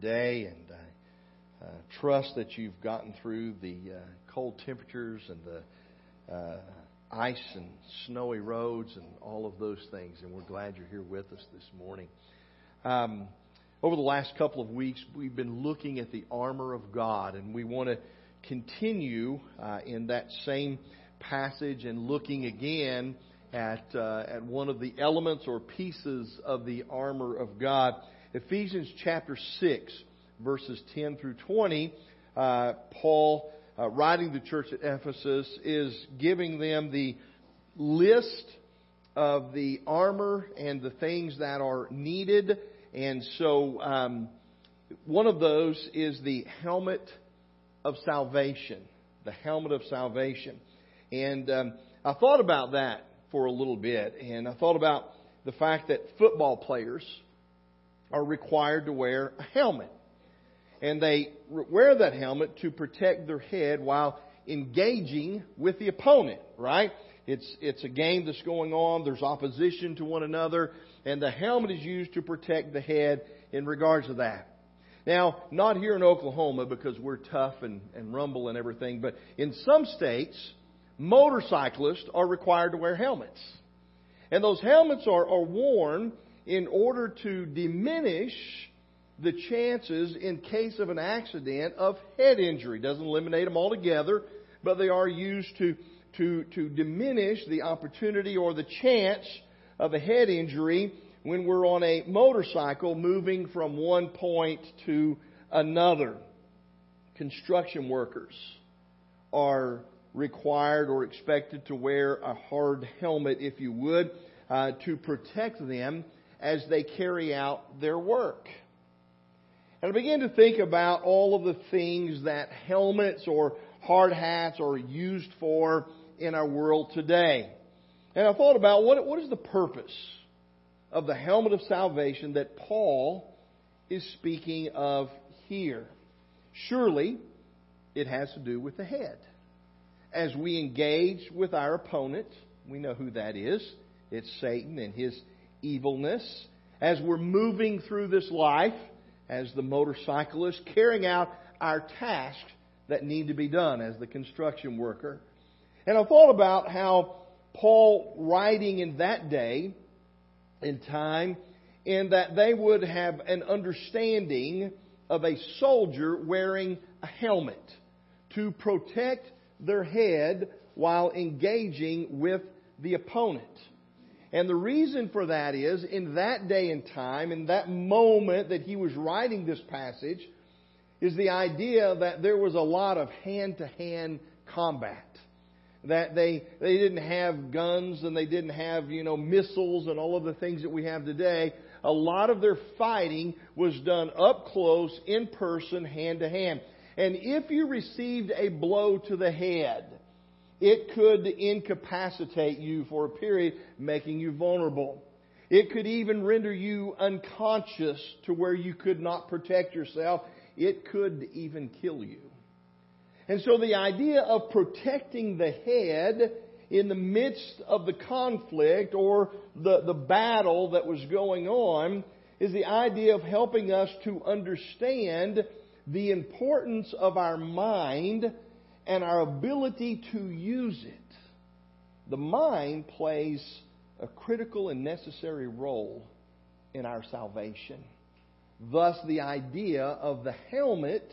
day, and I uh, trust that you've gotten through the uh, cold temperatures and the uh, ice and snowy roads and all of those things. And we're glad you're here with us this morning. Um, over the last couple of weeks, we've been looking at the armor of God, and we want to continue uh, in that same passage and looking again at uh, at one of the elements or pieces of the armor of God. Ephesians chapter six, verses ten through twenty. Uh, Paul, uh, writing the church at Ephesus, is giving them the list of the armor and the things that are needed. And so, um, one of those is the helmet of salvation. The helmet of salvation. And um, I thought about that for a little bit, and I thought about the fact that football players are required to wear a helmet. And they wear that helmet to protect their head while engaging with the opponent, right? It's, it's a game that's going on, there's opposition to one another, and the helmet is used to protect the head in regards to that. Now, not here in Oklahoma because we're tough and, and rumble and everything, but in some states, motorcyclists are required to wear helmets. And those helmets are, are worn in order to diminish the chances in case of an accident of head injury. Doesn't eliminate them altogether, but they are used to, to, to diminish the opportunity or the chance of a head injury when we're on a motorcycle moving from one point to another. Construction workers are required or expected to wear a hard helmet, if you would, uh, to protect them as they carry out their work. And I began to think about all of the things that helmets or hard hats are used for in our world today. And I thought about what, what is the purpose of the helmet of salvation that Paul is speaking of here. Surely it has to do with the head as we engage with our opponent, we know who that is. It's Satan and his evilness. As we're moving through this life, as the motorcyclist, carrying out our tasks that need to be done as the construction worker. And I thought about how Paul, writing in that day, in time, in that they would have an understanding of a soldier wearing a helmet to protect their head while engaging with the opponent. And the reason for that is, in that day and time, in that moment that he was writing this passage, is the idea that there was a lot of hand to hand combat. That they, they didn't have guns and they didn't have, you know, missiles and all of the things that we have today. A lot of their fighting was done up close, in person, hand to hand. And if you received a blow to the head, it could incapacitate you for a period, making you vulnerable. It could even render you unconscious to where you could not protect yourself. It could even kill you. And so the idea of protecting the head in the midst of the conflict or the, the battle that was going on is the idea of helping us to understand the importance of our mind and our ability to use it. The mind plays a critical and necessary role in our salvation. Thus, the idea of the helmet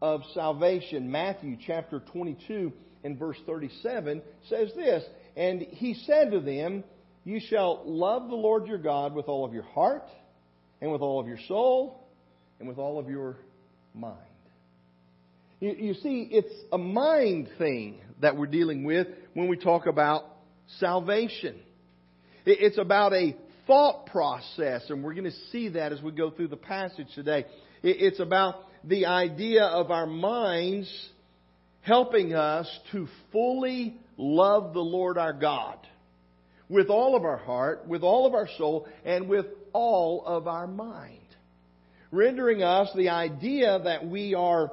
of salvation. Matthew chapter 22 and verse 37 says this And he said to them, You shall love the Lord your God with all of your heart, and with all of your soul, and with all of your mind. You, you see, it's a mind thing that we're dealing with when we talk about salvation. It, it's about a thought process, and we're going to see that as we go through the passage today. It, it's about the idea of our minds helping us to fully love the Lord our God with all of our heart, with all of our soul, and with all of our mind rendering us the idea that we are,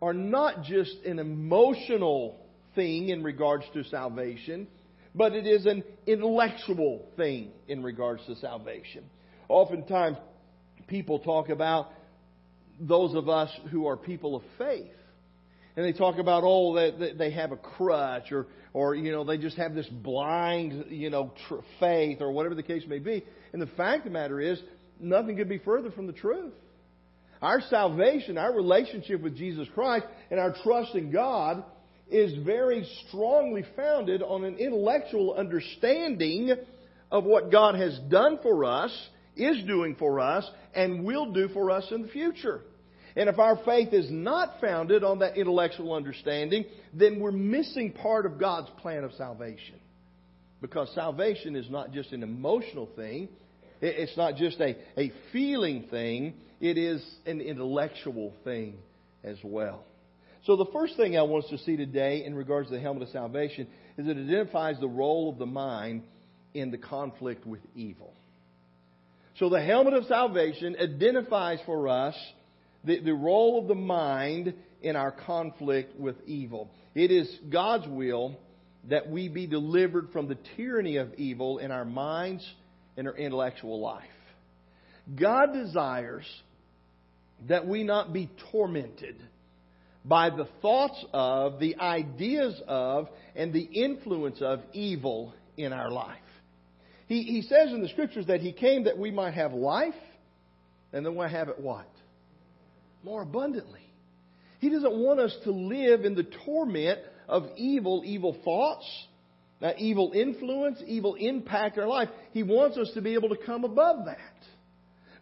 are not just an emotional thing in regards to salvation, but it is an intellectual thing in regards to salvation. Oftentimes, people talk about those of us who are people of faith. And they talk about, oh, that they have a crutch or, or, you know, they just have this blind, you know, tr- faith or whatever the case may be. And the fact of the matter is, nothing could be further from the truth. Our salvation, our relationship with Jesus Christ, and our trust in God is very strongly founded on an intellectual understanding of what God has done for us, is doing for us, and will do for us in the future. And if our faith is not founded on that intellectual understanding, then we're missing part of God's plan of salvation. Because salvation is not just an emotional thing, it's not just a, a feeling thing, it is an intellectual thing as well. So, the first thing I want us to see today in regards to the helmet of salvation is it identifies the role of the mind in the conflict with evil. So, the helmet of salvation identifies for us the, the role of the mind in our conflict with evil. It is God's will that we be delivered from the tyranny of evil in our minds and our intellectual life. God desires that we not be tormented by the thoughts of, the ideas of, and the influence of evil in our life. He, he says in the scriptures that He came that we might have life, and then we have it what? More abundantly. He doesn't want us to live in the torment of evil, evil thoughts, uh, evil influence, evil impact in our life. He wants us to be able to come above that.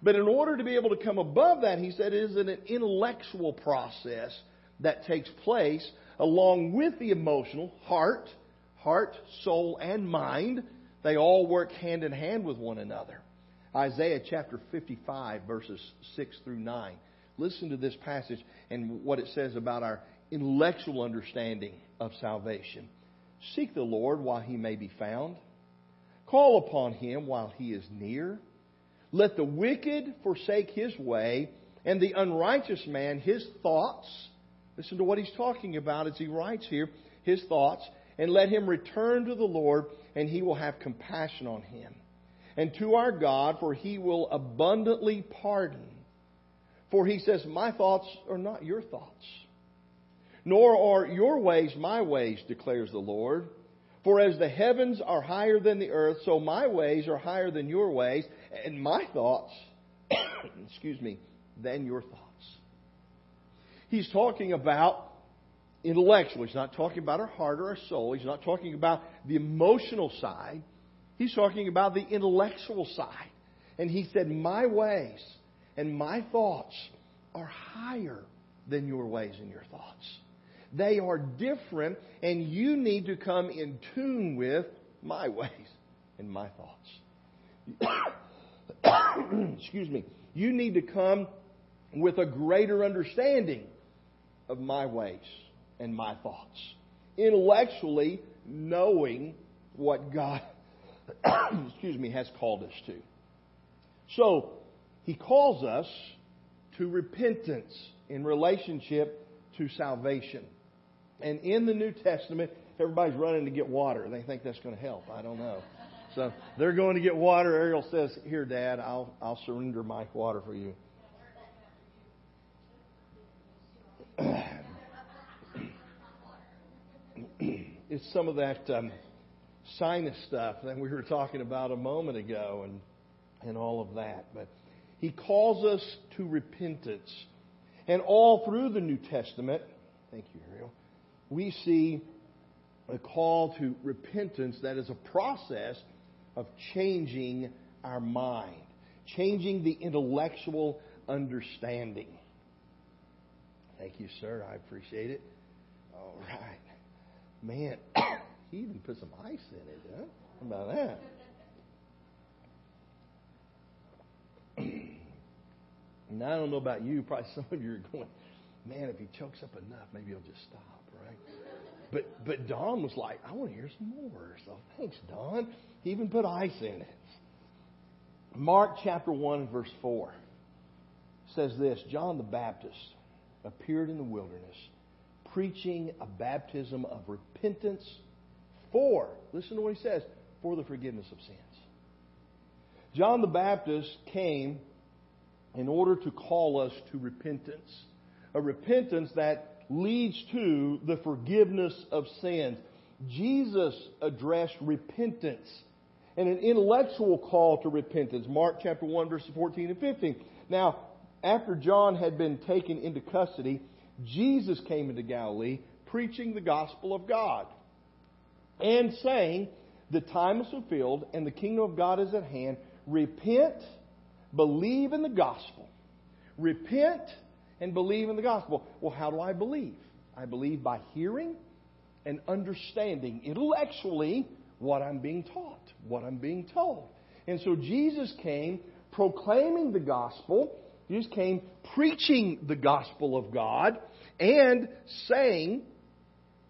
But in order to be able to come above that, he said, it is an intellectual process that takes place along with the emotional heart, heart, soul, and mind. They all work hand in hand with one another. Isaiah chapter 55, verses 6 through 9. Listen to this passage and what it says about our intellectual understanding of salvation. Seek the Lord while he may be found. Call upon him while he is near. Let the wicked forsake his way, and the unrighteous man his thoughts. Listen to what he's talking about as he writes here his thoughts, and let him return to the Lord, and he will have compassion on him. And to our God, for he will abundantly pardon. For he says, My thoughts are not your thoughts, nor are your ways my ways, declares the Lord. For as the heavens are higher than the earth, so my ways are higher than your ways, and my thoughts, excuse me, than your thoughts. He's talking about intellectual. He's not talking about our heart or our soul. He's not talking about the emotional side. He's talking about the intellectual side. And he said, My ways and my thoughts are higher than your ways and your thoughts. They are different, and you need to come in tune with my ways and my thoughts. Excuse me. You need to come with a greater understanding of my ways and my thoughts. Intellectually knowing what God, excuse me, has called us to. So, He calls us to repentance in relationship to salvation. And in the New Testament, everybody's running to get water. They think that's going to help. I don't know. So they're going to get water. Ariel says, Here, Dad, I'll, I'll surrender my water for you. it's some of that um, sinus stuff that we were talking about a moment ago and, and all of that. But he calls us to repentance. And all through the New Testament, thank you, Ariel, we see a call to repentance that is a process of changing our mind, changing the intellectual understanding. Thank you, sir. I appreciate it. All right. Man, he even put some ice in it, huh? How about that? now, I don't know about you. Probably some of you are going, man, if he chokes up enough, maybe he'll just stop? But but Don was like, I want to hear some more. So thanks, Don. He even put ice in it. Mark chapter one verse four says this: John the Baptist appeared in the wilderness, preaching a baptism of repentance for listen to what he says for the forgiveness of sins. John the Baptist came in order to call us to repentance. A repentance that leads to the forgiveness of sins. Jesus addressed repentance and an intellectual call to repentance. Mark chapter 1 verses 14 and 15. Now, after John had been taken into custody, Jesus came into Galilee preaching the gospel of God and saying, the time is fulfilled and the kingdom of God is at hand. Repent, believe in the gospel. Repent and believe in the gospel. Well, how do I believe? I believe by hearing and understanding intellectually what I'm being taught, what I'm being told. And so Jesus came proclaiming the gospel. Jesus came preaching the gospel of God and saying,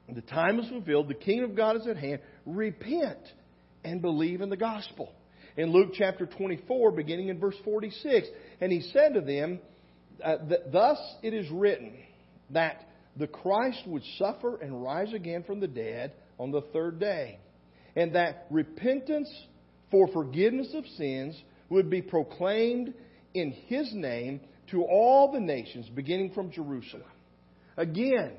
the time is fulfilled, the kingdom of God is at hand. Repent and believe in the gospel. In Luke chapter 24, beginning in verse 46, and he said to them, uh, Thus it is written that the Christ would suffer and rise again from the dead on the third day, and that repentance for forgiveness of sins would be proclaimed in his name to all the nations, beginning from Jerusalem. Again,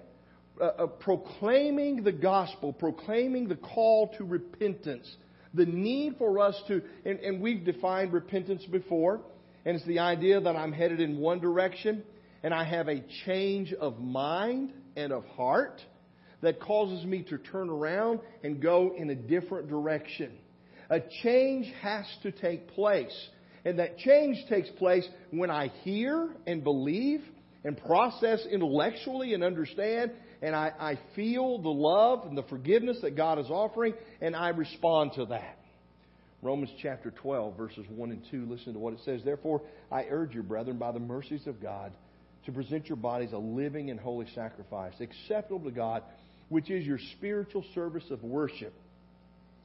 uh, uh, proclaiming the gospel, proclaiming the call to repentance, the need for us to, and, and we've defined repentance before, and it's the idea that I'm headed in one direction and I have a change of mind and of heart that causes me to turn around and go in a different direction. A change has to take place. And that change takes place when I hear and believe and process intellectually and understand, and I, I feel the love and the forgiveness that God is offering, and I respond to that. Romans chapter 12, verses 1 and 2, listen to what it says. Therefore, I urge you, brethren, by the mercies of God, to present your bodies a living and holy sacrifice, acceptable to God, which is your spiritual service of worship.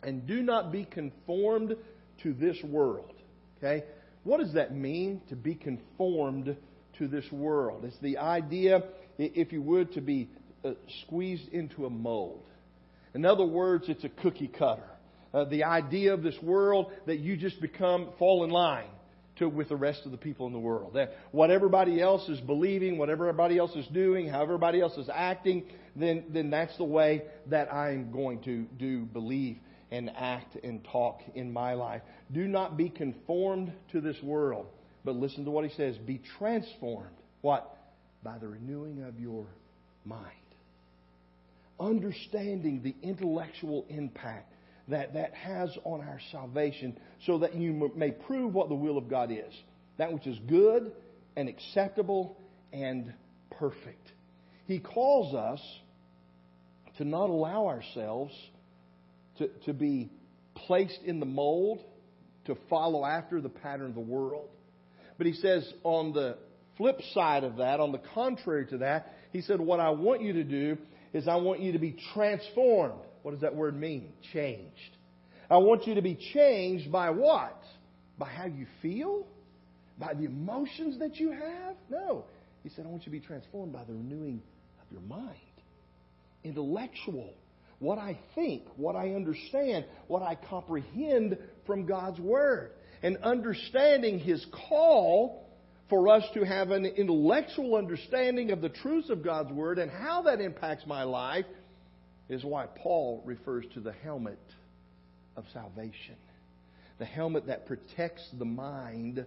And do not be conformed to this world. Okay? What does that mean, to be conformed to this world? It's the idea, if you would, to be uh, squeezed into a mold. In other words, it's a cookie cutter. Uh, the idea of this world that you just become, fall in line to with the rest of the people in the world. That what everybody else is believing, what everybody else is doing, how everybody else is acting, then then that's the way that I'm going to do believe and act and talk in my life. Do not be conformed to this world, but listen to what he says, be transformed. What? By the renewing of your mind. Understanding the intellectual impact that that has on our salvation so that you may prove what the will of God is. That which is good and acceptable and perfect. He calls us to not allow ourselves to, to be placed in the mold to follow after the pattern of the world. But he says on the flip side of that, on the contrary to that, he said, What I want you to do is I want you to be transformed what does that word mean? Changed. I want you to be changed by what? By how you feel? By the emotions that you have? No. He said, I want you to be transformed by the renewing of your mind. Intellectual. What I think, what I understand, what I comprehend from God's Word. And understanding His call for us to have an intellectual understanding of the truths of God's Word and how that impacts my life is why Paul refers to the helmet of salvation. The helmet that protects the mind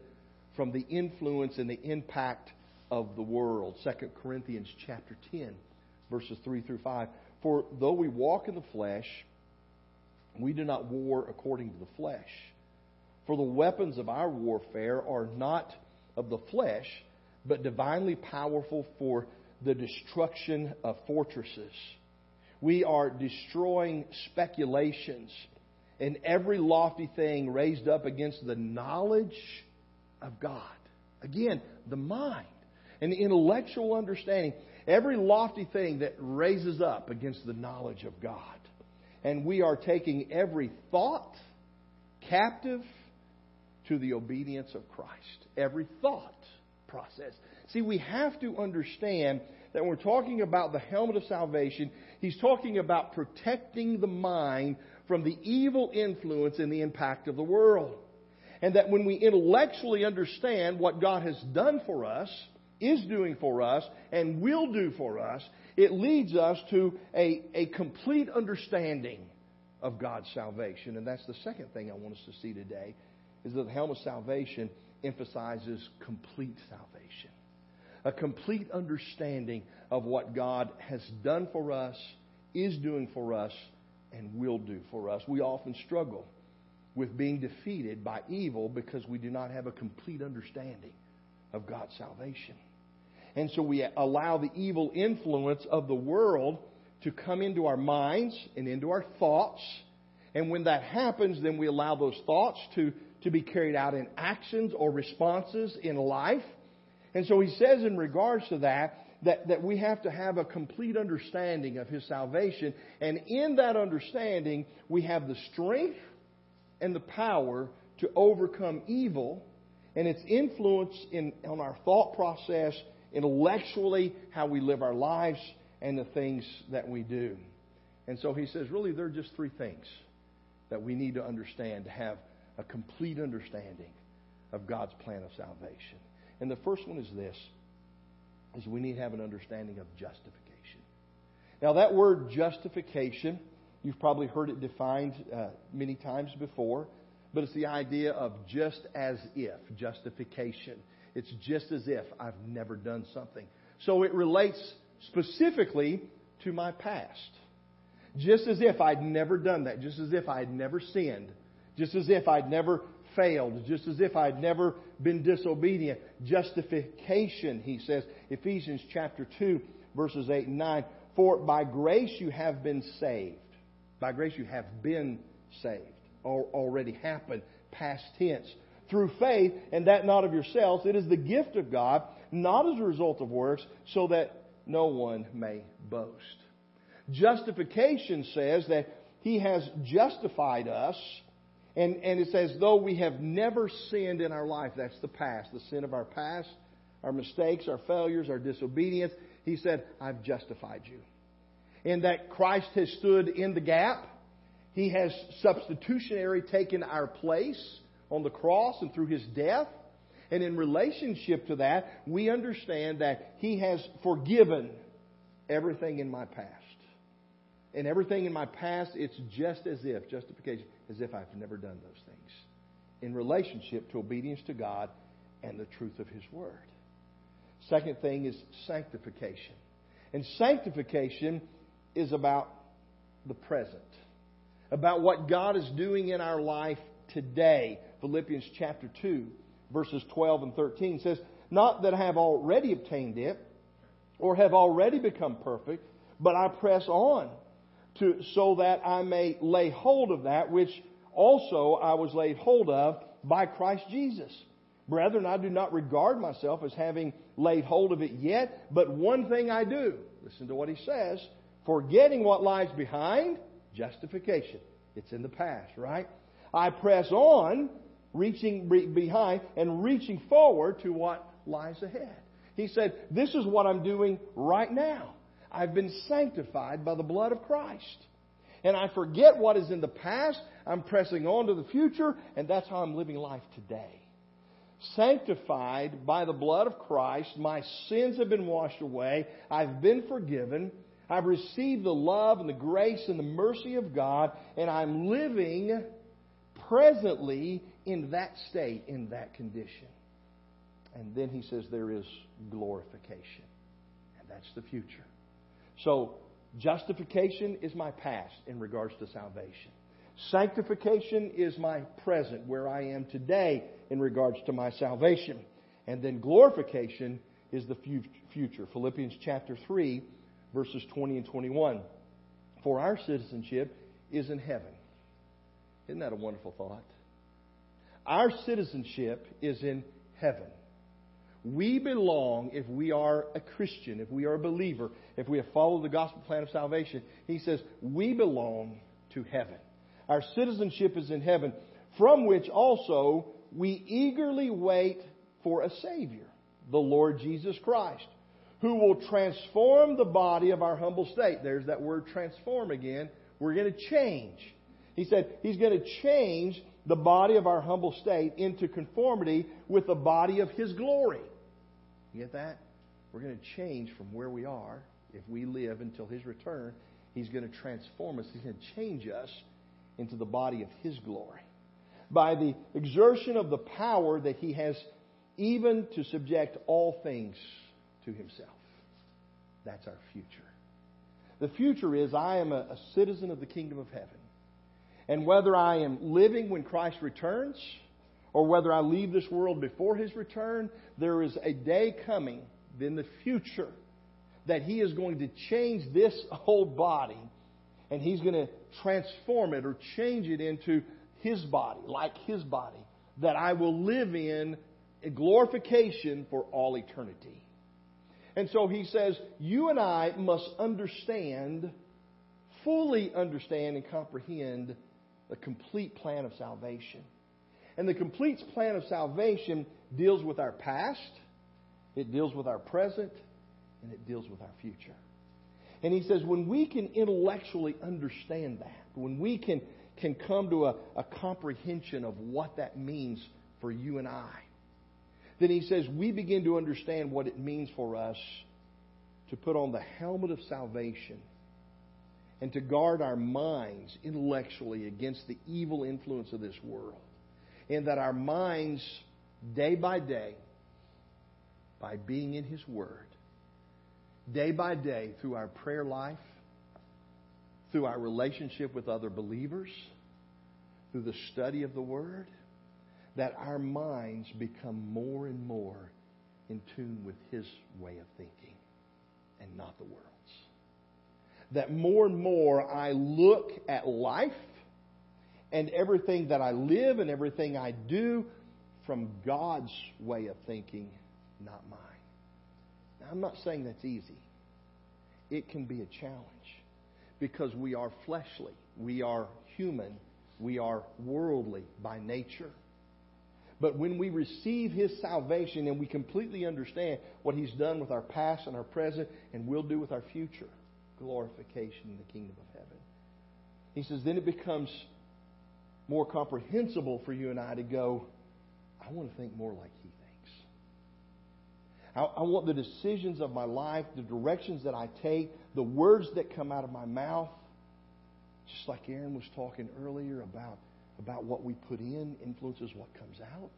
from the influence and the impact of the world. 2 Corinthians chapter 10, verses 3 through 5. For though we walk in the flesh, we do not war according to the flesh. For the weapons of our warfare are not of the flesh, but divinely powerful for the destruction of fortresses we are destroying speculations and every lofty thing raised up against the knowledge of God. Again, the mind and the intellectual understanding. Every lofty thing that raises up against the knowledge of God. And we are taking every thought captive to the obedience of Christ. Every thought process. See, we have to understand that when we're talking about the helmet of salvation, he's talking about protecting the mind from the evil influence and the impact of the world. And that when we intellectually understand what God has done for us, is doing for us, and will do for us, it leads us to a, a complete understanding of God's salvation. And that's the second thing I want us to see today, is that the helmet of salvation emphasizes complete salvation. A complete understanding of what God has done for us, is doing for us, and will do for us. We often struggle with being defeated by evil because we do not have a complete understanding of God's salvation. And so we allow the evil influence of the world to come into our minds and into our thoughts. And when that happens, then we allow those thoughts to, to be carried out in actions or responses in life. And so he says in regards to that, that, that we have to have a complete understanding of his salvation. And in that understanding, we have the strength and the power to overcome evil and its influence in, on our thought process, intellectually, how we live our lives, and the things that we do. And so he says, really, there are just three things that we need to understand to have a complete understanding of God's plan of salvation. And the first one is this is we need to have an understanding of justification. Now that word justification You've probably heard it defined uh, many times before, but it's the idea of just as if, justification. It's just as if I've never done something. So it relates specifically to my past. Just as if I'd never done that, just as if I'd never sinned, just as if I'd never failed, just as if I'd never been disobedient. Justification, he says, Ephesians chapter 2, verses 8 and 9. For by grace you have been saved by grace you have been saved. Already happened, past tense. Through faith, and that not of yourselves. It is the gift of God, not as a result of works, so that no one may boast. Justification says that He has justified us, and, and it's as though we have never sinned in our life. That's the past, the sin of our past, our mistakes, our failures, our disobedience. He said, I've justified you in that Christ has stood in the gap. He has substitutionary taken our place on the cross and through his death. And in relationship to that, we understand that he has forgiven everything in my past. And everything in my past, it's just as if, justification, as if I've never done those things. In relationship to obedience to God and the truth of His Word. Second thing is sanctification. And sanctification is about the present, about what God is doing in our life today. Philippians chapter 2, verses 12 and 13 says, Not that I have already obtained it or have already become perfect, but I press on to, so that I may lay hold of that which also I was laid hold of by Christ Jesus. Brethren, I do not regard myself as having laid hold of it yet, but one thing I do. Listen to what he says Forgetting what lies behind, justification. It's in the past, right? I press on, reaching behind and reaching forward to what lies ahead. He said, This is what I'm doing right now. I've been sanctified by the blood of Christ. And I forget what is in the past. I'm pressing on to the future, and that's how I'm living life today. Sanctified by the blood of Christ, my sins have been washed away. I've been forgiven. I've received the love and the grace and the mercy of God, and I'm living presently in that state, in that condition. And then he says there is glorification, and that's the future. So, justification is my past in regards to salvation. Sanctification is my present, where I am today in regards to my salvation. And then glorification is the future. Philippians chapter 3 verses 20 and 21. For our citizenship is in heaven. Isn't that a wonderful thought? Our citizenship is in heaven. We belong, if we are a Christian, if we are a believer, if we have followed the gospel plan of salvation, he says, we belong to heaven. Our citizenship is in heaven, from which also we eagerly wait for a Savior, the Lord Jesus Christ who will transform the body of our humble state. There's that word transform again. We're going to change. He said he's going to change the body of our humble state into conformity with the body of His glory. You get that? We're going to change from where we are if we live until His return. He's going to transform us. He's going to change us into the body of His glory. By the exertion of the power that He has even to subject all things to Himself. That's our future. The future is I am a, a citizen of the kingdom of heaven. And whether I am living when Christ returns, or whether I leave this world before his return, there is a day coming in the future that he is going to change this whole body and he's going to transform it or change it into his body, like his body, that I will live in glorification for all eternity. And so he says, You and I must understand, fully understand and comprehend the complete plan of salvation. And the complete plan of salvation deals with our past, it deals with our present, and it deals with our future. And he says, when we can intellectually understand that, when we can, can come to a, a comprehension of what that means for you and I, then he says we begin to understand what it means for us to put on the helmet of salvation and to guard our minds intellectually against the evil influence of this world. And that our minds, day by day, by being in His Word, day by day, through our prayer life, through our relationship with other believers, through the study of the Word, that our minds become more and more in tune with His way of thinking and not the world's. That more and more I look at life and everything that I live and everything I do from God's way of thinking, not mine. Now, I'm not saying that's easy. It can be a challenge because we are fleshly, we are human, we are worldly by nature. But when we receive His salvation and we completely understand what He's done with our past and our present and will do with our future, glorification in the kingdom of heaven. He says, then it becomes more comprehensible for you and I to go, I want to think more like He thinks. I, I want the decisions of my life, the directions that I take, the words that come out of my mouth, just like Aaron was talking earlier about about what we put in influences what comes out.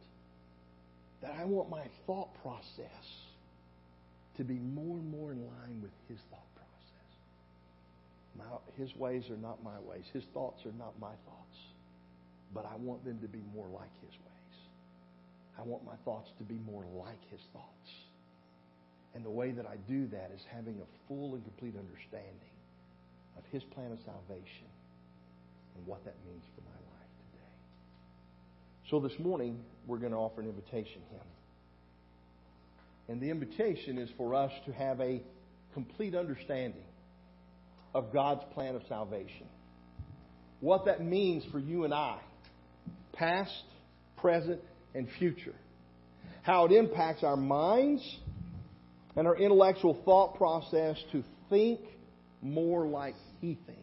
That I want my thought process to be more and more in line with His thought process. His ways are not my ways. His thoughts are not my thoughts. But I want them to be more like His ways. I want my thoughts to be more like His thoughts. And the way that I do that is having a full and complete understanding of His plan of salvation and what that means for my life. Today. So this morning, we're going to offer an invitation hymn. And the invitation is for us to have a complete understanding of God's plan of salvation. What that means for you and I, past, present, and future. How it impacts our minds and our intellectual thought process to think more like He thinks.